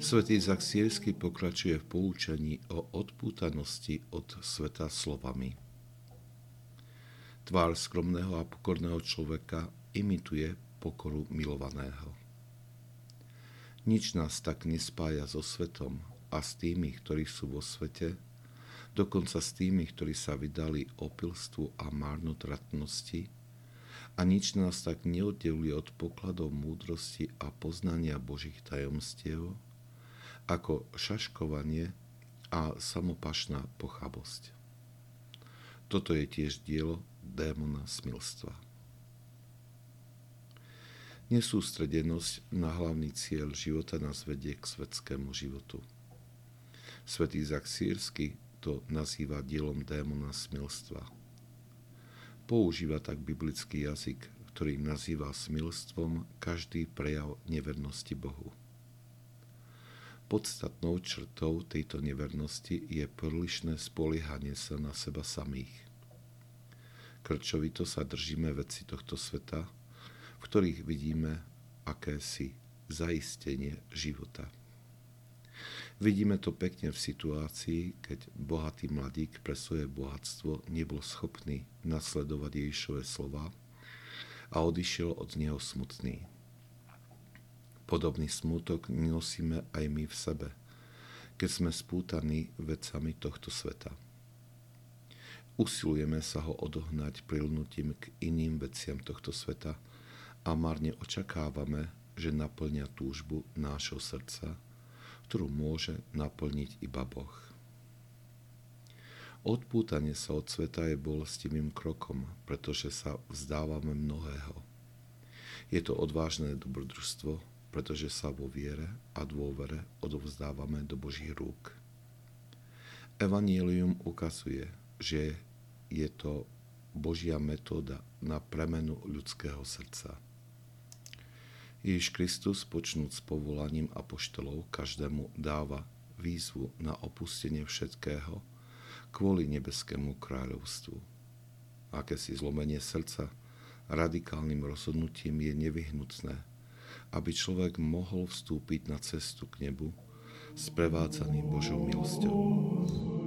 Svetý Zak Siersky pokračuje v poučení o odpútanosti od sveta slovami. Tvár skromného a pokorného človeka imituje pokoru milovaného. Nič nás tak nespája so svetom a s tými, ktorí sú vo svete, dokonca s tými, ktorí sa vydali opilstvu a marnotratnosti, a nič nás tak neoddeluje od pokladov múdrosti a poznania Božích tajomstiev, ako šaškovanie a samopašná pochabosť. Toto je tiež dielo démona smilstva. Nesústredenosť na hlavný cieľ života nás vedie k svetskému životu. Svetý Zak Sírsky to nazýva dielom démona smilstva. Používa tak biblický jazyk, ktorý nazýva smilstvom každý prejav nevernosti Bohu. Podstatnou črtou tejto nevernosti je prílišné spoliehanie sa na seba samých. Krčovito sa držíme veci tohto sveta, v ktorých vidíme akési zaistenie života. Vidíme to pekne v situácii, keď bohatý mladík pre svoje bohatstvo nebol schopný nasledovať Ježišové slova a odišiel od neho smutný. Podobný smutok nosíme aj my v sebe, keď sme spútaní vecami tohto sveta. Usilujeme sa ho odohnať prilnutím k iným veciam tohto sveta a marne očakávame, že naplňa túžbu nášho srdca, ktorú môže naplniť iba Boh. Odpútanie sa od sveta je bolestivým krokom, pretože sa vzdávame mnohého. Je to odvážne dobrodružstvo, pretože sa vo viere a dôvere odovzdávame do Božích rúk. Evangelium ukazuje, že je to Božia metóda na premenu ľudského srdca. Ježiš Kristus, počnúť s povolaním apoštolov, každému dáva výzvu na opustenie všetkého kvôli nebeskému kráľovstvu. Akési zlomenie srdca radikálnym rozhodnutím je nevyhnutné – aby človek mohol vstúpiť na cestu k nebu, sprevádzaný Božou milosťou.